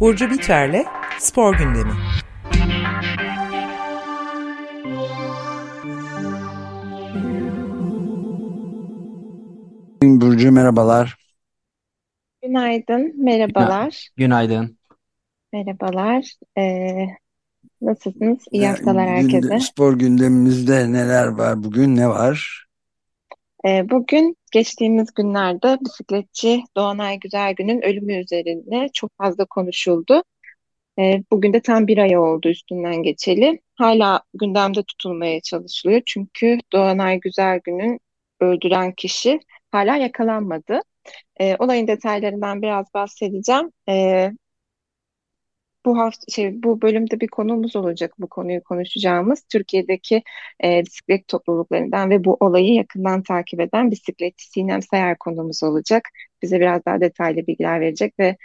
Burcu Biterle Spor Gündemi. Burcu merhabalar. Günaydın, merhabalar. Günaydın. Merhabalar. Ee, nasılsınız? İyi haftalar herkese. Spor gündemimizde neler var bugün? Ne var? Ee, bugün geçtiğimiz günlerde bisikletçi Doğanay Güzelgün'ün ölümü üzerine çok fazla konuşuldu. Ee, bugün de tam bir ay oldu üstünden geçeli. Hala gündemde tutulmaya çalışılıyor. Çünkü Doğanay Güzelgün'ün öldüren kişi hala yakalanmadı. Ee, olayın detaylarından biraz bahsedeceğim. Ee, bu hafta şey bu bölümde bir konumuz olacak bu konuyu konuşacağımız Türkiye'deki e, bisiklet topluluklarından ve bu olayı yakından takip eden bisikletçi Sinem Sayar konumuz olacak. Bize biraz daha detaylı bilgiler verecek ve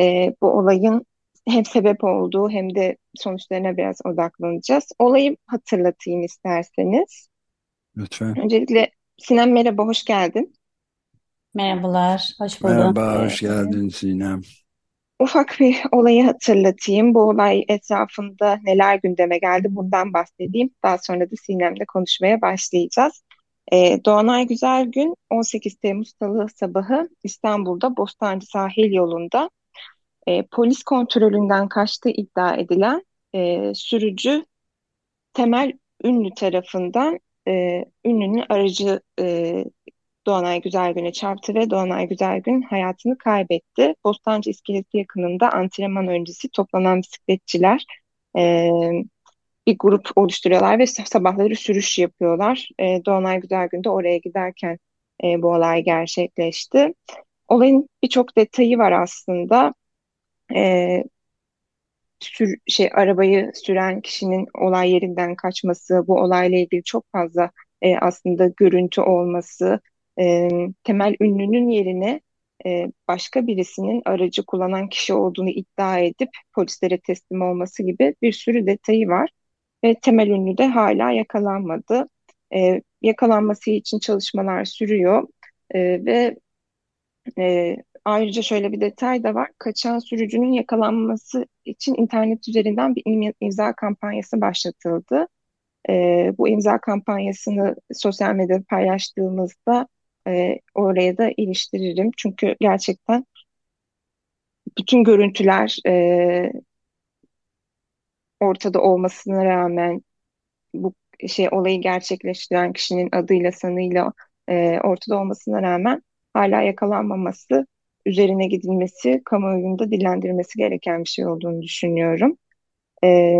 e, bu olayın hem sebep olduğu hem de sonuçlarına biraz odaklanacağız. Olayı hatırlatayım isterseniz. Lütfen. Öncelikle Sinem merhaba, hoş geldin. Merhabalar, hoş buldum. Merhaba, hoş geldin Sinem. Ufak bir olayı hatırlatayım. Bu olay etrafında neler gündeme geldi bundan bahsedeyim. Daha sonra da Sinem'le konuşmaya başlayacağız. Ee, Doğanay Güzelgün 18 Temmuz Salı sabahı İstanbul'da Bostancı sahil yolunda e, polis kontrolünden kaçtığı iddia edilen e, sürücü Temel Ünlü tarafından e, Ünlü'nün aracı e, Doğanay Güzelgün'e çarptı ve Doğanay Güzelgün hayatını kaybetti. Bostancı İskelesi yakınında antrenman öncesi toplanan bisikletçiler e, bir grup oluşturuyorlar ve sabahları sürüş yapıyorlar. E, Doğanay Güzelgün de oraya giderken e, bu olay gerçekleşti. Olayın birçok detayı var aslında. E, sür, şey arabayı süren kişinin olay yerinden kaçması, bu olayla ilgili çok fazla e, aslında görüntü olması, e, Temel Ünlü'nün yerine e, başka birisinin aracı kullanan kişi olduğunu iddia edip polislere teslim olması gibi bir sürü detayı var. Ve Temel Ünlü de hala yakalanmadı. E, yakalanması için çalışmalar sürüyor e, ve e, ayrıca şöyle bir detay da var. Kaçan sürücünün yakalanması için internet üzerinden bir imza kampanyası başlatıldı. E, bu imza kampanyasını sosyal medyada paylaştığımızda e, oraya da iliştiririm. Çünkü gerçekten bütün görüntüler e, ortada olmasına rağmen bu şey olayı gerçekleştiren kişinin adıyla sanıyla e, ortada olmasına rağmen hala yakalanmaması, üzerine gidilmesi, kamuoyunda dillendirilmesi gereken bir şey olduğunu düşünüyorum. E,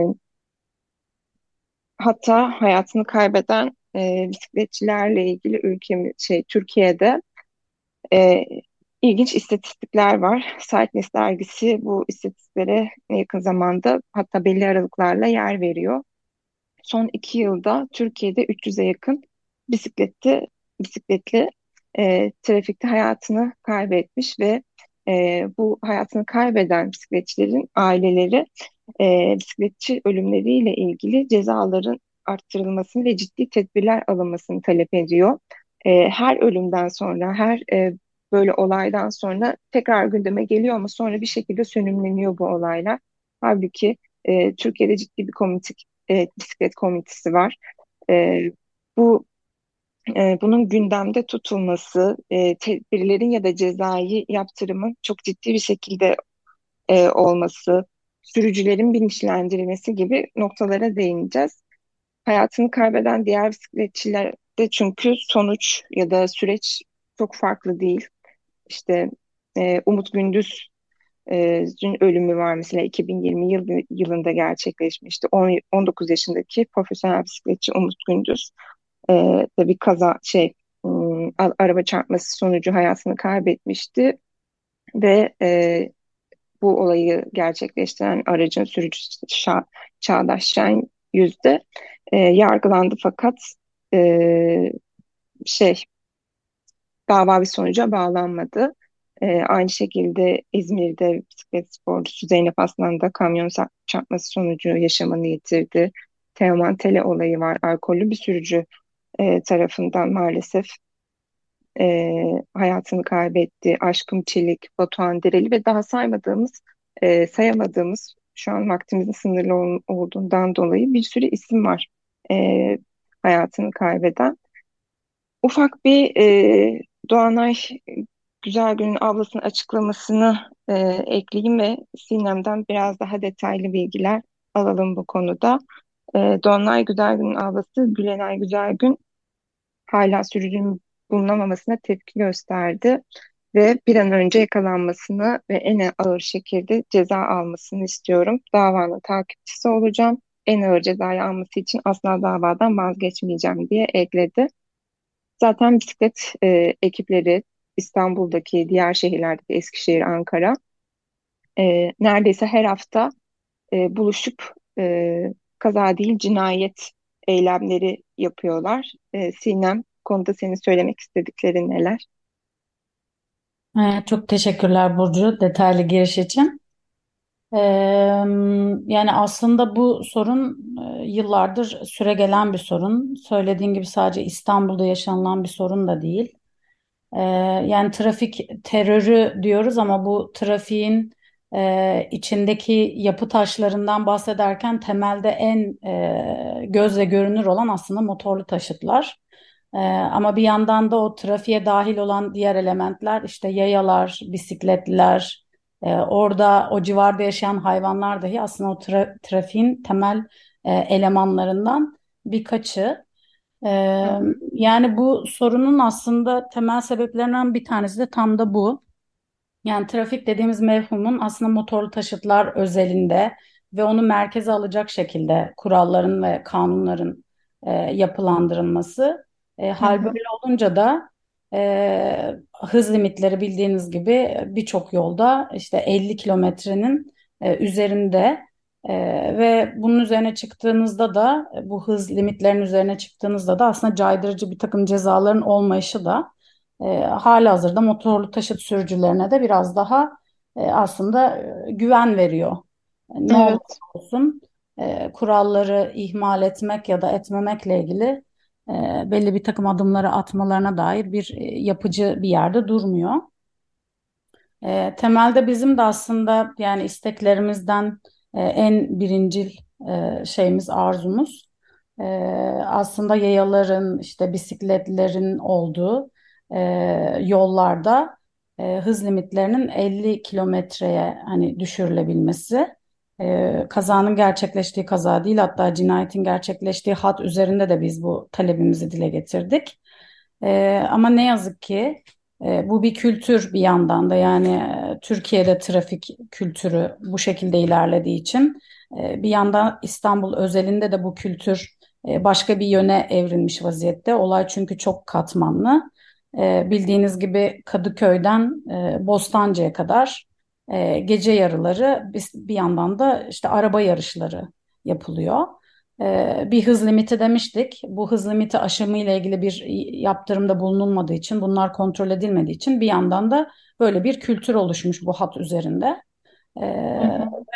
hatta hayatını kaybeden e, bisikletçilerle ilgili ülkemiz şey Türkiye'de e, ilginç istatistikler var. Cyclist dergisi bu istatistiklere yakın zamanda hatta belli aralıklarla yer veriyor. Son iki yılda Türkiye'de 300'e yakın bisikletli bisikletli e, trafikte hayatını kaybetmiş ve e, bu hayatını kaybeden bisikletçilerin aileleri e, bisikletçi ölümleriyle ilgili cezaların arttırılmasını ve ciddi tedbirler alınmasını talep ediyor. E, her ölümden sonra, her e, böyle olaydan sonra tekrar gündeme geliyor ama sonra bir şekilde sönümleniyor bu olaylar. Halbuki e, Türkiye'de ciddi bir komite, e, bisiklet komitesi var. E, bu e, bunun gündemde tutulması, e, tedbirlerin ya da cezai yaptırımın çok ciddi bir şekilde e, olması, sürücülerin bilinçlendirilmesi gibi noktalara değineceğiz. Hayatını kaybeden diğer bisikletçilerde çünkü sonuç ya da süreç çok farklı değil. İşte e, Umut Gündüz'ün e, ölümü var mesela 2020 yıl, yılında gerçekleşmişti. 10, 19 yaşındaki profesyonel bisikletçi Umut Gündüz e, bir kaza şey araba çarpması sonucu hayatını kaybetmişti ve e, bu olayı gerçekleştiren aracın sürücüsü Ça Çağdaş Şen yüzde e, yargılandı fakat e, şey dava bir sonuca bağlanmadı. E, aynı şekilde İzmir'de bisiklet sporcusu Zeynep Aslan da kamyon çarpması sonucu yaşamını yitirdi. Teoman Tele olayı var. Alkollü bir sürücü e, tarafından maalesef e, hayatını kaybetti. Aşkım Çelik, Batuhan Dereli ve daha saymadığımız e, sayamadığımız şu an vaktimizin sınırlı ol- olduğundan dolayı bir sürü isim var e, hayatını kaybeden. Ufak bir e, Doğanay Güzelgün'ün ablasının açıklamasını e, ekleyeyim ve Sinem'den biraz daha detaylı bilgiler alalım bu konuda. E, Doğanay Güzelgün'ün ablası Gülenay Güzelgün hala sürücünün bulunamamasına tepki gösterdi ve bir an önce yakalanmasını ve en ağır şekilde ceza almasını istiyorum. Davanın takipçisi olacağım. En ağır cezayı alması için asla davadan vazgeçmeyeceğim diye ekledi. Zaten bisiklet e, ekipleri İstanbul'daki diğer şehirlerdeki Eskişehir, Ankara e, neredeyse her hafta e, buluşup e, kaza değil cinayet eylemleri yapıyorlar. E, Sinem, konuda senin söylemek istediklerin neler? Ee, çok teşekkürler Burcu detaylı giriş için. Ee, yani aslında bu sorun e, yıllardır süregelen bir sorun. Söylediğin gibi sadece İstanbul'da yaşanılan bir sorun da değil. Ee, yani trafik terörü diyoruz ama bu trafiğin e, içindeki yapı taşlarından bahsederken temelde en e, gözle görünür olan aslında motorlu taşıtlar. E, ama bir yandan da o trafiğe dahil olan diğer elementler işte yayalar, bisikletler, e, orada o civarda yaşayan hayvanlar dahi aslında o tra trafiğin temel e, elemanlarından birkaçı. Ee, yani bu sorunun aslında temel sebeplerinden bir tanesi de tam da bu. Yani trafik dediğimiz mevhumun aslında motorlu taşıtlar özelinde ve onu merkeze alacak şekilde kuralların ve kanunların e, yapılandırılması. E, hal böyle olunca da e, hız limitleri bildiğiniz gibi birçok yolda işte 50 kilometrenin e, üzerinde e, ve bunun üzerine çıktığınızda da bu hız limitlerinin üzerine çıktığınızda da aslında caydırıcı bir takım cezaların olmayışı da e, halihazırda motorlu taşıt sürücülerine de biraz daha e, aslında e, güven veriyor. Ne olursa Evet. olsun e, kuralları ihmal etmek ya da etmemekle ilgili e, belli bir takım adımları atmalarına dair bir e, yapıcı bir yerde durmuyor. E, temelde bizim de aslında yani isteklerimizden e, en birincil e, şeyimiz, arzumuz e, aslında yayaların, işte bisikletlerin olduğu e, yollarda e, hız limitlerinin 50 kilometreye hani düşürülebilmesi. E, kazanın gerçekleştiği kaza değil, hatta cinayetin gerçekleştiği hat üzerinde de biz bu talebimizi dile getirdik. E, ama ne yazık ki e, bu bir kültür bir yandan da yani e, Türkiye'de trafik kültürü bu şekilde ilerlediği için e, bir yandan İstanbul özelinde de bu kültür e, başka bir yöne evrilmiş vaziyette. Olay çünkü çok katmanlı. E, bildiğiniz gibi Kadıköy'den e, Bostancı'ya kadar e, gece yarıları bir, bir yandan da işte araba yarışları yapılıyor. Ee, bir hız limiti demiştik. Bu hız limiti aşımı ile ilgili bir yaptırımda bulunulmadığı için, bunlar kontrol edilmediği için bir yandan da böyle bir kültür oluşmuş bu hat üzerinde. Ee,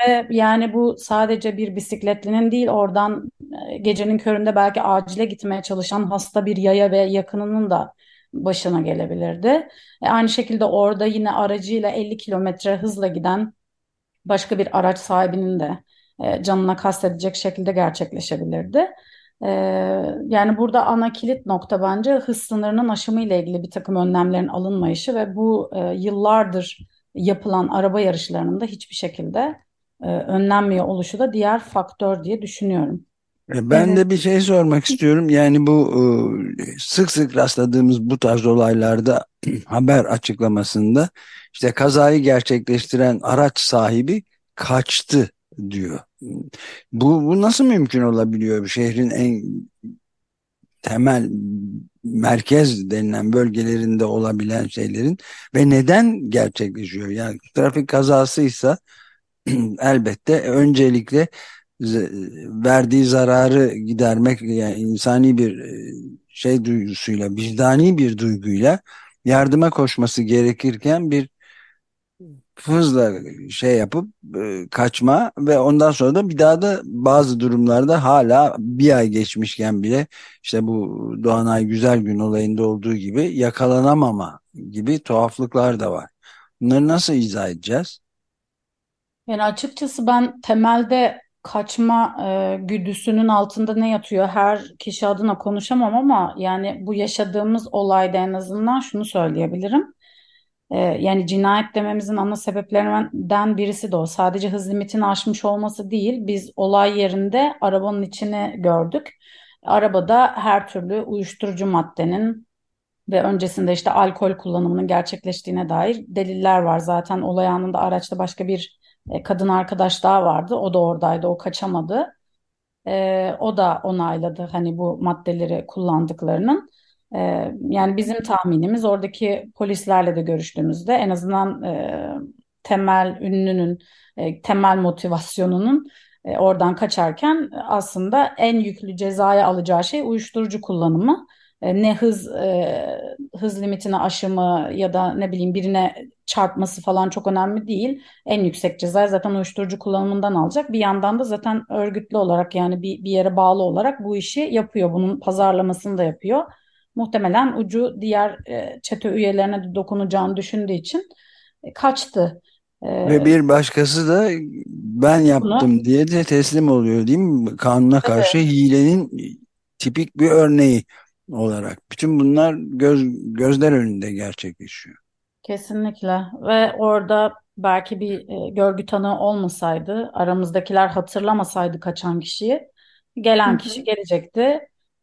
ve yani bu sadece bir bisikletlinin değil, oradan e, gecenin köründe belki acile gitmeye çalışan hasta bir yaya ve yakınının da başına gelebilirdi. E, aynı şekilde orada yine aracıyla 50 kilometre hızla giden başka bir araç sahibinin de e, canına kastedecek şekilde gerçekleşebilirdi. E, yani burada ana kilit nokta bence hız sınırının aşımı ile ilgili bir takım önlemlerin alınmayışı ve bu e, yıllardır yapılan araba yarışlarının da hiçbir şekilde e, önlenmiyor oluşu da diğer faktör diye düşünüyorum. Ben Evet. de bir şey sormak istiyorum. Yani bu e, sık sık rastladığımız bu tarz olaylarda haber açıklamasında işte kazayı gerçekleştiren araç sahibi kaçtı diyor. Bu, bu nasıl mümkün olabiliyor? Şehrin en temel merkez denilen bölgelerinde olabilen şeylerin ve neden gerçekleşiyor? Yani trafik kazasıysa elbette öncelikle verdiği zararı gidermek yani insani bir e, şey duygusuyla, vicdani bir duyguyla yardıma koşması gerekirken bir hızla şey yapıp e, kaçma ve ondan sonra da bir daha da bazı durumlarda hala bir ay geçmişken bile işte bu Doğanay Güzelgün olayında olduğu gibi yakalanamama gibi tuhaflıklar da var. Bunları nasıl izah edeceğiz? Yani açıkçası ben temelde kaçma e, güdüsünün altında ne yatıyor her kişi adına konuşamam ama yani bu yaşadığımız olayda en azından şunu söyleyebilirim. E, yani cinayet dememizin ana sebeplerinden birisi de o. Sadece hız limitini aşmış olması değil. Biz olay yerinde arabanın içini gördük. Arabada her türlü uyuşturucu maddenin ve öncesinde işte alkol kullanımının gerçekleştiğine dair deliller var. Zaten olay anında araçta başka bir e, kadın arkadaş daha vardı. O da oradaydı, o kaçamadı. E, o da onayladı hani bu maddeleri kullandıklarının. E, yani bizim tahminimiz oradaki polislerle de görüştüğümüzde en azından e, temel ünlünün, e, temel motivasyonunun e, oradan kaçarken aslında en yüklü cezaya alacağı şey uyuşturucu kullanımı. E, ne hız e, hız limitini aşımı ya da ne bileyim birine çarpması falan çok önemli değil. En yüksek ceza zaten uyuşturucu kullanımından alacak. Bir yandan da zaten örgütlü olarak yani bir, bir yere bağlı olarak bu işi yapıyor. Bunun pazarlamasını da yapıyor. Muhtemelen ucu diğer e, çete üyelerine de dokunacağını düşündüğü için e, kaçtı. E, Ve bir başkası da ben yaptım bunu, diye de teslim oluyor değil mi? Kanuna karşı evet. hilenin tipik bir örneği olarak. Bütün bunlar göz, gözler önünde gerçekleşiyor. Kesinlikle ve orada belki bir e, görgü tanığı olmasaydı, aramızdakiler hatırlamasaydı kaçan kişiyi, gelen Hı-hı. kişi gelecekti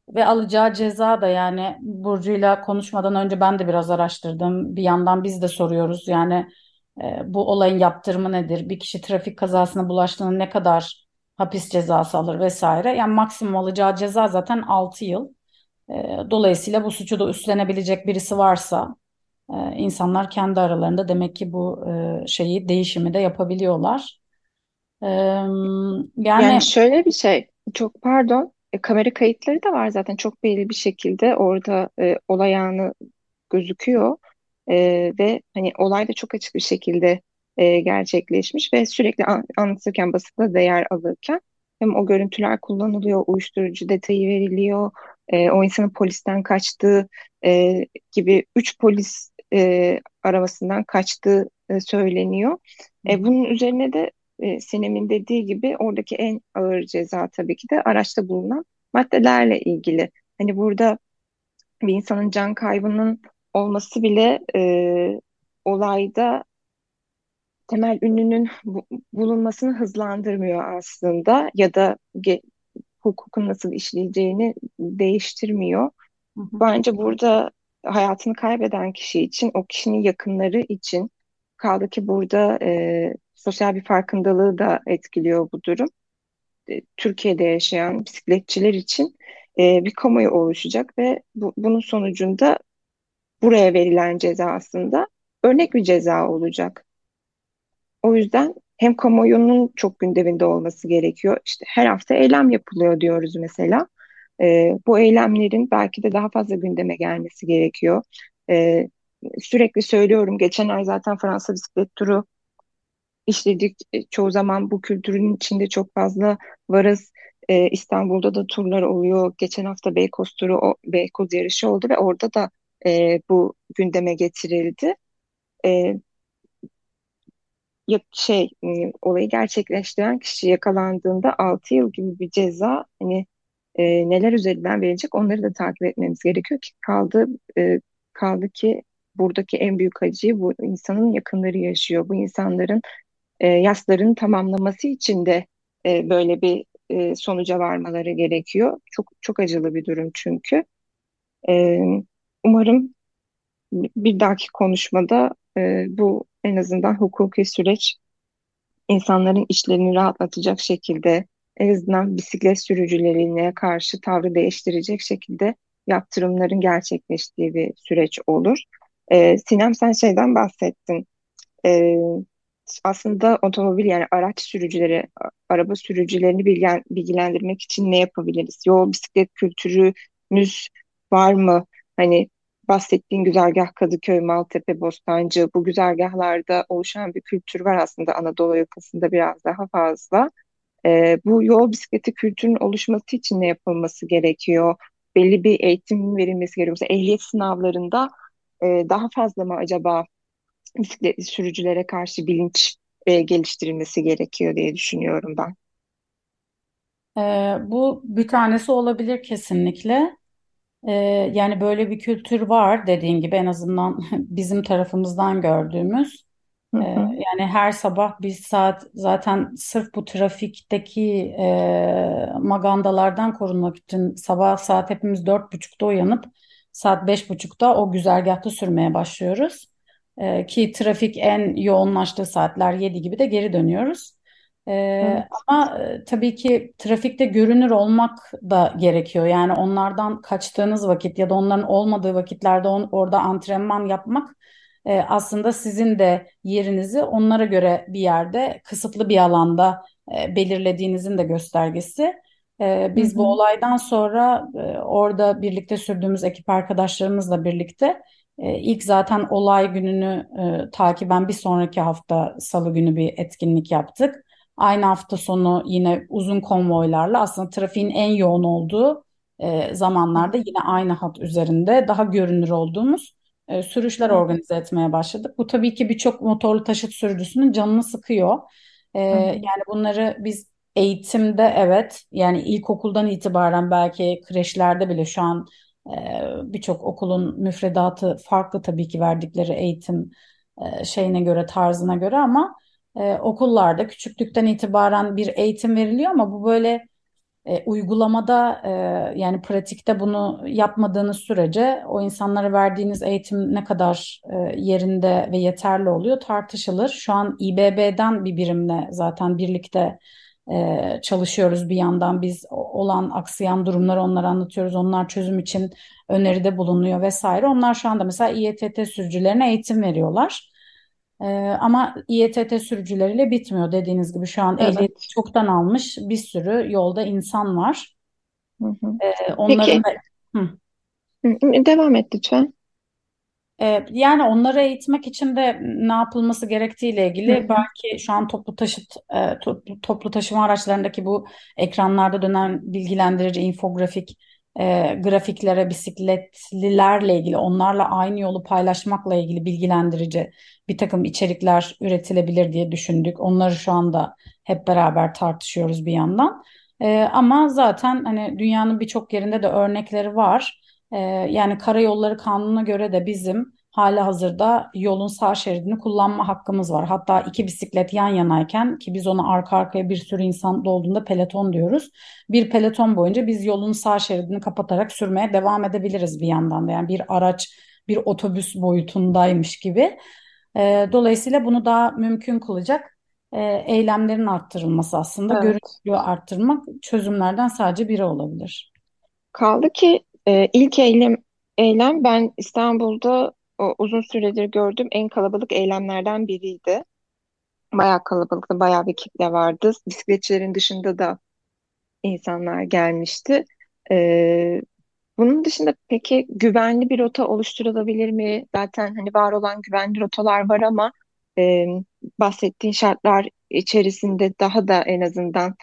ve alacağı ceza da yani Burcu'yla konuşmadan önce ben de biraz araştırdım. Bir yandan biz de soruyoruz yani e, bu olayın yaptırımı nedir? Bir kişi trafik kazasına bulaştığında ne kadar hapis cezası alır vesaire. Yani maksimum alacağı ceza zaten 6 yıl. E, dolayısıyla bu suçu da üstlenebilecek birisi varsa e, insanlar kendi aralarında demek ki bu e, şeyi değişimi de yapabiliyorlar. yani, yani şöyle bir şey çok pardon kamera kayıtları da var zaten çok belli bir şekilde orada e, olay anı gözüküyor e, ve hani olay da çok açık bir şekilde e, gerçekleşmiş ve sürekli an, anlatırken basında değer alırken hem o görüntüler kullanılıyor, uyuşturucu detayı veriliyor, e, o insanın polisten kaçtığı e, gibi üç polis e, arabasından kaçtığı e, söyleniyor. E, bunun üzerine de e, Sinem'in dediği gibi oradaki en ağır ceza tabii ki de araçta bulunan maddelerle ilgili. Hani burada bir insanın can kaybının olması bile e, olayda temel ünlünün bu, bulunmasını hızlandırmıyor aslında ya da ge, hukukun nasıl işleyeceğini değiştirmiyor. Hı hı. Bence burada hayatını kaybeden kişi için, o kişinin yakınları için kaldı ki burada e, sosyal bir farkındalığı da etkiliyor bu durum. E, Türkiye'de yaşayan bisikletçiler için e, bir kamuoyu oluşacak ve bu, bunun sonucunda buraya verilen ceza aslında örnek bir ceza olacak. O yüzden hem kamuoyunun çok gündeminde olması gerekiyor. İşte her hafta eylem yapılıyor diyoruz mesela. E, bu eylemlerin belki de daha fazla gündeme gelmesi gerekiyor. E, sürekli söylüyorum. Geçen ay zaten Fransa bisiklet turu işledik. E, çoğu zaman bu kültürün içinde çok fazla varız. E, İstanbul'da da turlar oluyor. Geçen hafta Beykoz turu, o, Beykoz yarışı oldu ve orada da e, bu gündeme getirildi. E, şey e, olayı gerçekleştiren kişi yakalandığında 6 yıl gibi bir ceza hani e, neler üzerinden verecek onları da takip etmemiz gerekiyor ki kaldı e, kaldı ki buradaki en büyük acıyı bu insanın yakınları yaşıyor. Bu insanların e, yaslarını tamamlaması için de e, böyle bir e, sonuca varmaları gerekiyor. Çok çok acılı bir durum çünkü. E, umarım bir dahaki konuşmada e, bu en azından hukuki süreç insanların işlerini rahatlatacak şekilde en azından bisiklet sürücülerine karşı tavrı değiştirecek şekilde yaptırımların gerçekleştiği bir süreç olur. E, Sinem sen şeyden bahsettin. E, aslında otomobil yani araç sürücüleri, araba sürücülerini bilgen, bilgilendirmek için ne yapabiliriz? Yol bisiklet kültürümüz var mı? Hani bahsettiğin güzergah Kadıköy, Maltepe, Bostancı bu güzergahlarda oluşan bir kültür var aslında Anadolu yakasında biraz daha fazla. E, bu yol bisikleti kültürünün oluşması için ne yapılması gerekiyor? Belli bir eğitim verilmesi gerekiyor. Mesela ehliyet sınavlarında e, daha fazla mı acaba bisikletli sürücülere karşı bilinç e, geliştirilmesi gerekiyor diye düşünüyorum ben. Ee, bu bir tanesi olabilir kesinlikle. Ee, yani böyle bir kültür var dediğin gibi en azından bizim tarafımızdan gördüğümüz. Hı Ee, hı, yani her sabah bir saat zaten sırf bu trafikteki e, magandalardan korunmak için sabah saat hepimiz dört buçukta uyanıp saat beş buçukta o güzergahta sürmeye başlıyoruz. Ee, ki trafik en yoğunlaştığı saatler yedi gibi de geri dönüyoruz. Ee, evet. ama e, tabii ki trafikte görünür olmak da gerekiyor. Yani onlardan kaçtığınız vakit ya da onların olmadığı vakitlerde on, orada antrenman yapmak e, aslında sizin de yerinizi onlara göre bir yerde kısıtlı bir alanda e, belirlediğinizin de göstergesi. E, Hı biz bu hı, olaydan sonra e, orada birlikte sürdüğümüz ekip arkadaşlarımızla birlikte e, ilk zaten olay gününü e, takiben bir sonraki hafta Salı günü bir etkinlik yaptık. Aynı hafta sonu yine uzun konvoylarla aslında trafiğin en yoğun olduğu e, zamanlarda yine aynı hat üzerinde daha görünür olduğumuz e, sürüşler organize etmeye başladık. Bu tabii ki birçok motorlu taşıt sürücüsünün canını sıkıyor. E, yani bunları biz eğitimde evet yani ilkokuldan itibaren belki kreşlerde bile şu an e, birçok okulun müfredatı farklı tabii ki verdikleri eğitim e, şeyine göre tarzına göre ama e, okullarda küçüklükten itibaren bir eğitim veriliyor ama bu böyle e, uygulamada e, yani pratikte bunu yapmadığınız sürece o insanlara verdiğiniz eğitim ne kadar e, yerinde ve yeterli oluyor tartışılır. Şu an İBB'den bir birimle zaten birlikte e, çalışıyoruz bir yandan biz olan aksayan durumları onlara anlatıyoruz. Onlar çözüm için öneride bulunuyor vesaire. Onlar şu anda mesela İETT sürücülerine eğitim veriyorlar. Ee, ama İETT sürücüleriyle bitmiyor dediğiniz gibi şu an evet. çoktan almış bir sürü yolda insan var. Hı hı. Ee, onların Peki, da Hı. hı, hı, devam et lütfen. Ee, yani onları eğitmek için de ne yapılması gerektiğiyle Hı ilgili hı, belki şu an toplu taşıt e, toplu, toplu taşıma araçlarındaki bu ekranlarda dönen bilgilendirici infografik e, grafiklere bisikletlilerle ilgili onlarla aynı yolu paylaşmakla ilgili bilgilendirici bir takım içerikler üretilebilir diye düşündük. Onları şu anda hep beraber tartışıyoruz bir yandan. E, ama zaten hani dünyanın birçok yerinde de örnekleri var. Ee, yani karayolları kanununa göre de bizim halihazırda yolun sağ şeridini kullanma hakkımız var. Hatta iki bisiklet yan yanayken ki biz ona arka arkaya bir sürü insan dolduğunda peloton diyoruz. Bir peloton boyunca biz yolun sağ şeridini kapatarak sürmeye devam edebiliriz bir yandan da. Yani bir araç bir otobüs boyutundaymış gibi. Ee, dolayısıyla bunu daha mümkün kılacak e, eylemlerin arttırılması aslında Evet. görünürlüğü arttırmak çözümlerden sadece biri olabilir. Kaldı ki e, ilk eylem, eylem ben İstanbul'da o, uzun süredir gördüğüm en kalabalık eylemlerden biriydi. Bayağı kalabalıktı, bayağı bir kitle vardı. Bisikletçilerin dışında da insanlar gelmişti. E, bunun dışında peki güvenli bir rota oluşturulabilir mi? Zaten hani var olan güvenli rotalar var ama e, bahsettiğin şartlar içerisinde daha da en azından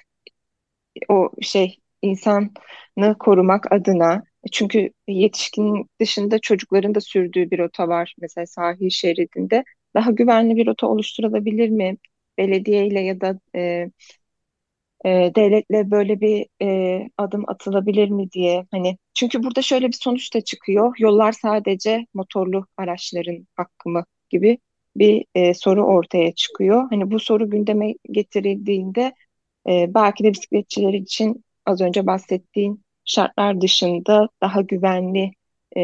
o şey insanı korumak adına çünkü yetişkin dışında çocukların da sürdüğü bir rota var mesela sahil şeridinde daha güvenli bir rota oluşturulabilir mi? Belediyeyle ya da e, e, devletle böyle bir e, adım atılabilir mi diye hani çünkü burada şöyle bir sonuç da çıkıyor yollar sadece motorlu araçların hakkı mı gibi bir e, soru ortaya çıkıyor. Hani bu soru gündeme getirildiğinde ee, belki de bisikletçiler için az önce bahsettiğin şartlar dışında daha güvenli e,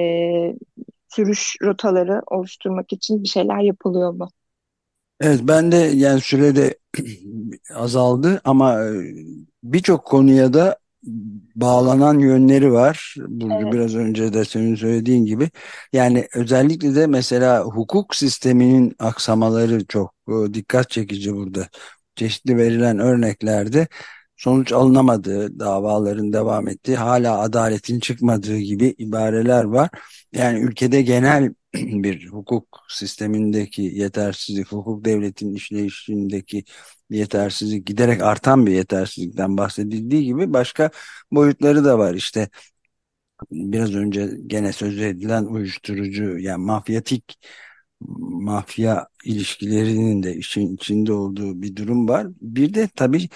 sürüş rotaları oluşturmak için bir şeyler yapılıyor mu? Evet ben de yani sürede azaldı ama e, birçok konuya da bağlanan yönleri var. Burcu Evet. biraz önce de senin söylediğin gibi. Yani özellikle de mesela hukuk sisteminin aksamaları çok e, dikkat çekici burada. Çeşitli verilen örneklerde sonuç alınamadığı, davaların devam ettiği, hala adaletin çıkmadığı gibi ibareler var. Yani ülkede genel bir hukuk sistemindeki yetersizlik, hukuk devletinin işleyişindeki yetersizlik, giderek artan bir yetersizlikten bahsedildiği gibi başka boyutları da var. İşte biraz önce gene söz edilen uyuşturucu yani mafyatik mafya ilişkilerinin de işin içinde olduğu bir durum var. Bir de tabii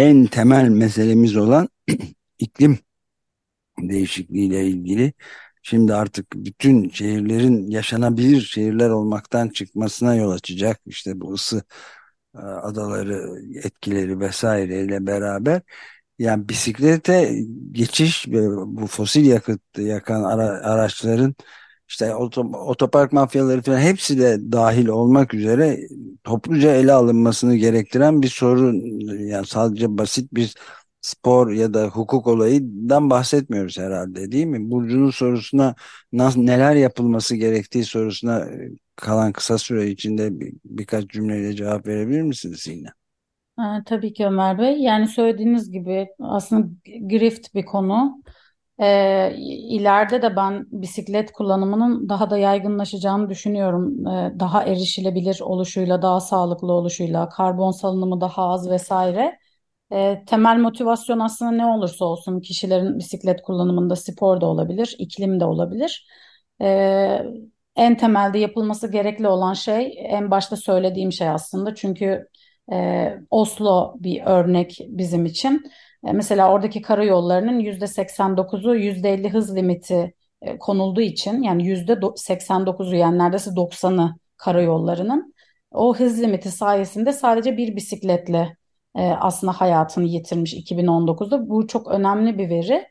en temel meselemiz olan iklim değişikliğiyle ilgili. Şimdi artık bütün şehirlerin yaşanabilir şehirler olmaktan çıkmasına yol açacak. İşte bu ısı e, adaları etkileri vesaireyle beraber yani bisiklete geçiş ve bu fosil yakıt yakan ara, araçların işte otopark mafyaları falan hepsi de dahil olmak üzere topluca ele alınmasını gerektiren bir sorun. Yani sadece basit bir spor ya da hukuk olayından bahsetmiyoruz herhalde değil mi? Burcu'nun sorusuna nasıl, neler yapılması gerektiği sorusuna kalan kısa süre içinde bir, birkaç cümleyle cevap verebilir misiniz yine? Tabii ki Ömer Bey. Yani söylediğiniz gibi aslında grift bir konu. Ee, ileride de ben bisiklet kullanımının daha da yaygınlaşacağını düşünüyorum. Ee, daha erişilebilir oluşuyla, daha sağlıklı oluşuyla, karbon salınımı daha az vesaire. Ee, temel motivasyon aslında ne olursa olsun kişilerin bisiklet kullanımında spor da olabilir, iklim de olabilir. Ee, en temelde yapılması gerekli olan şey en başta söylediğim şey aslında. Çünkü e, Oslo bir örnek bizim için. E, mesela oradaki karayollarının yüzde 89'u %50 hız limiti e, konulduğu için yani yüzde 89'u yani neredeyse 90'ı karayollarının o hız limiti sayesinde sadece bir bisikletle e, aslında hayatını yitirmiş 2019'da. Bu çok önemli bir veri.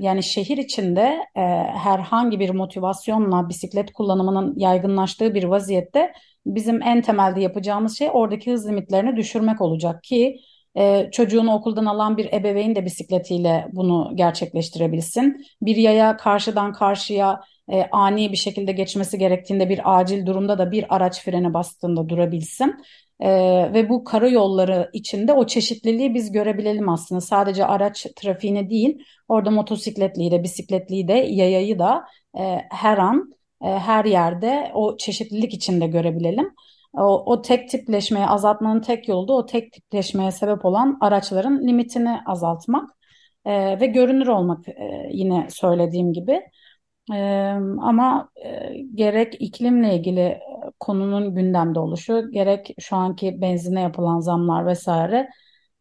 Yani şehir içinde herhangi bir motivasyonla bisiklet kullanımının yaygınlaştığı bir vaziyette bizim en temelde yapacağımız şey oradaki hız limitlerini düşürmek olacak ki e, çocuğunu okuldan alan bir ebeveyn de bisikletiyle bunu gerçekleştirebilsin. Bir yaya karşıdan karşıya e, ani bir şekilde geçmesi gerektiğinde bir acil durumda da bir araç frene bastığında durabilsin. E, ve bu karayolları içinde o çeşitliliği biz görebilelim aslında. Sadece araç trafiğini değil, orada motosikletliyi de, bisikletliyi de, yayayı da e, her an, e, her yerde o çeşitlilik içinde görebilelim. O, o tek tipleşmeyi azaltmanın tek yolu da o tek tipleşmeye sebep olan araçların limitini azaltmak e, ve görünür olmak e, yine söylediğim gibi. E, ama e, gerek iklimle ilgili konunun gündemde oluşu, gerek şu anki benzine yapılan zamlar vesaire.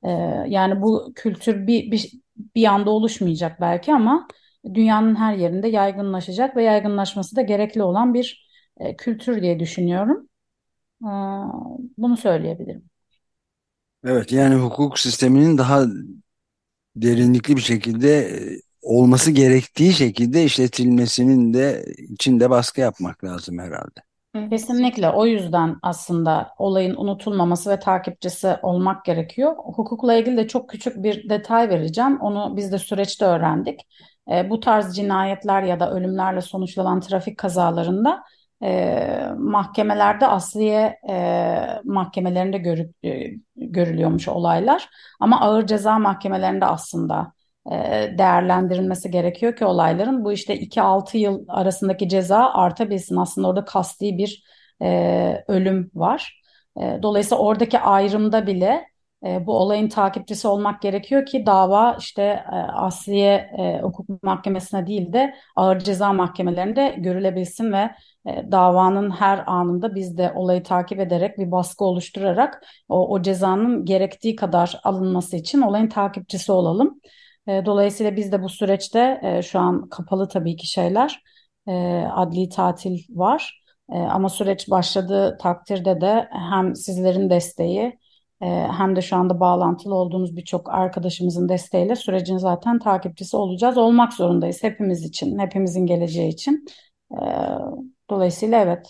E, yani bu kültür bir, bir, bir anda oluşmayacak belki ama dünyanın her yerinde yaygınlaşacak ve yaygınlaşması da gerekli olan bir e, kültür diye düşünüyorum. Bunu söyleyebilirim. Evet yani hukuk sisteminin daha derinlikli bir şekilde e, olması gerektiği şekilde işletilmesinin de içinde baskı yapmak lazım herhalde. Kesinlikle o yüzden aslında olayın unutulmaması ve takipçisi olmak gerekiyor. Hukukla ilgili de çok küçük bir detay vereceğim. Onu biz de süreçte öğrendik. E, bu tarz cinayetler ya da ölümlerle sonuçlanan trafik kazalarında e, mahkemelerde asliye e, mahkemelerinde görü, e, görülüyormuş olaylar. Ama ağır ceza mahkemelerinde aslında e, değerlendirilmesi gerekiyor ki olayların bu işte 2-6 yıl arasındaki ceza artabilsin. Aslında orada kasti bir e, ölüm var. E, dolayısıyla oradaki ayrımda bile e, bu olayın takipçisi olmak gerekiyor ki dava işte e, asliye e, hukuk mahkemesine değil de ağır ceza mahkemelerinde görülebilsin ve e, davanın her anında biz de olayı takip ederek bir baskı oluşturarak o, o cezanın gerektiği kadar alınması için olayın takipçisi olalım. E, dolayısıyla biz de bu süreçte şu an kapalı tabii ki şeyler adli tatil var. Ama süreç başladığı takdirde de hem sizlerin desteği hem de şu anda bağlantılı olduğumuz birçok arkadaşımızın desteğiyle sürecin zaten takipçisi olacağız. Olmak zorundayız hepimiz için, hepimizin geleceği için. E, dolayısıyla evet.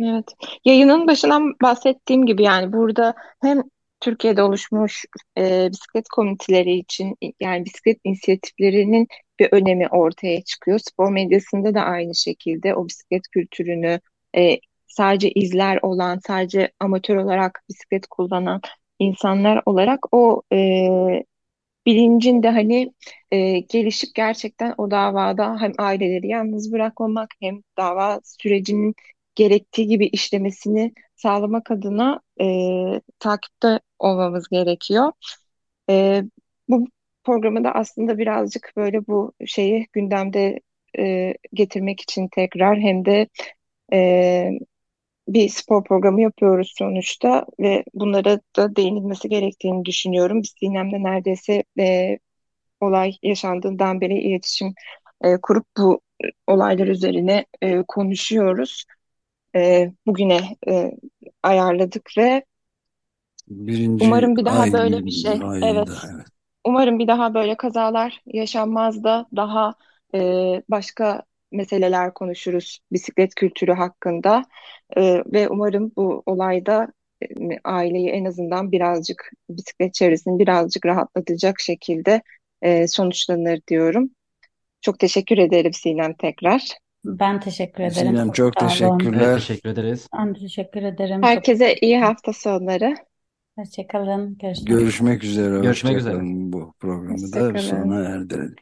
Evet. Yayının başından bahsettiğim gibi yani burada hem Türkiye'de oluşmuş e, bisiklet komiteleri için yani bisiklet inisiyatiflerinin bir önemi ortaya çıkıyor. Spor medyasında da aynı şekilde o bisiklet kültürünü e, sadece izler olan, sadece amatör olarak bisiklet kullanan insanlar olarak o e, bilincin de hani e, gelişip gerçekten o davada hem aileleri yalnız bırakmamak hem dava sürecinin gerektiği gibi işlemesini sağlamak adına e, takipte olmamız gerekiyor. E, bu programı da aslında birazcık böyle bu şeyi gündemde e, getirmek için tekrar hem de E, bir spor programı yapıyoruz sonuçta ve bunlara da değinilmesi gerektiğini düşünüyorum. Biz Sinem'de neredeyse e, olay yaşandığından beri iletişim e, kurup bu olaylar üzerine e, konuşuyoruz. E, bugüne e, ayarladık ve Birinci umarım bir daha böyle bir şey, ayında evet, evet. umarım bir daha böyle kazalar yaşanmaz da daha e, başka meseleler konuşuruz bisiklet kültürü hakkında E, ve umarım bu olayda e, aileyi en azından birazcık bisiklet çevresini birazcık rahatlatacak şekilde e, sonuçlanır diyorum. Çok teşekkür ederim Sinem tekrar. Ben teşekkür ederim. Sinem Çok çok teşekkürler. Evet, teşekkür ederiz. Ben teşekkür ederim. Çok Herkese iyi hafta sonları. hoşça kalın. Görüşmek üzere. Görüşmek üzere. Görüşmek üzere. Bu programı da sona erdirelim.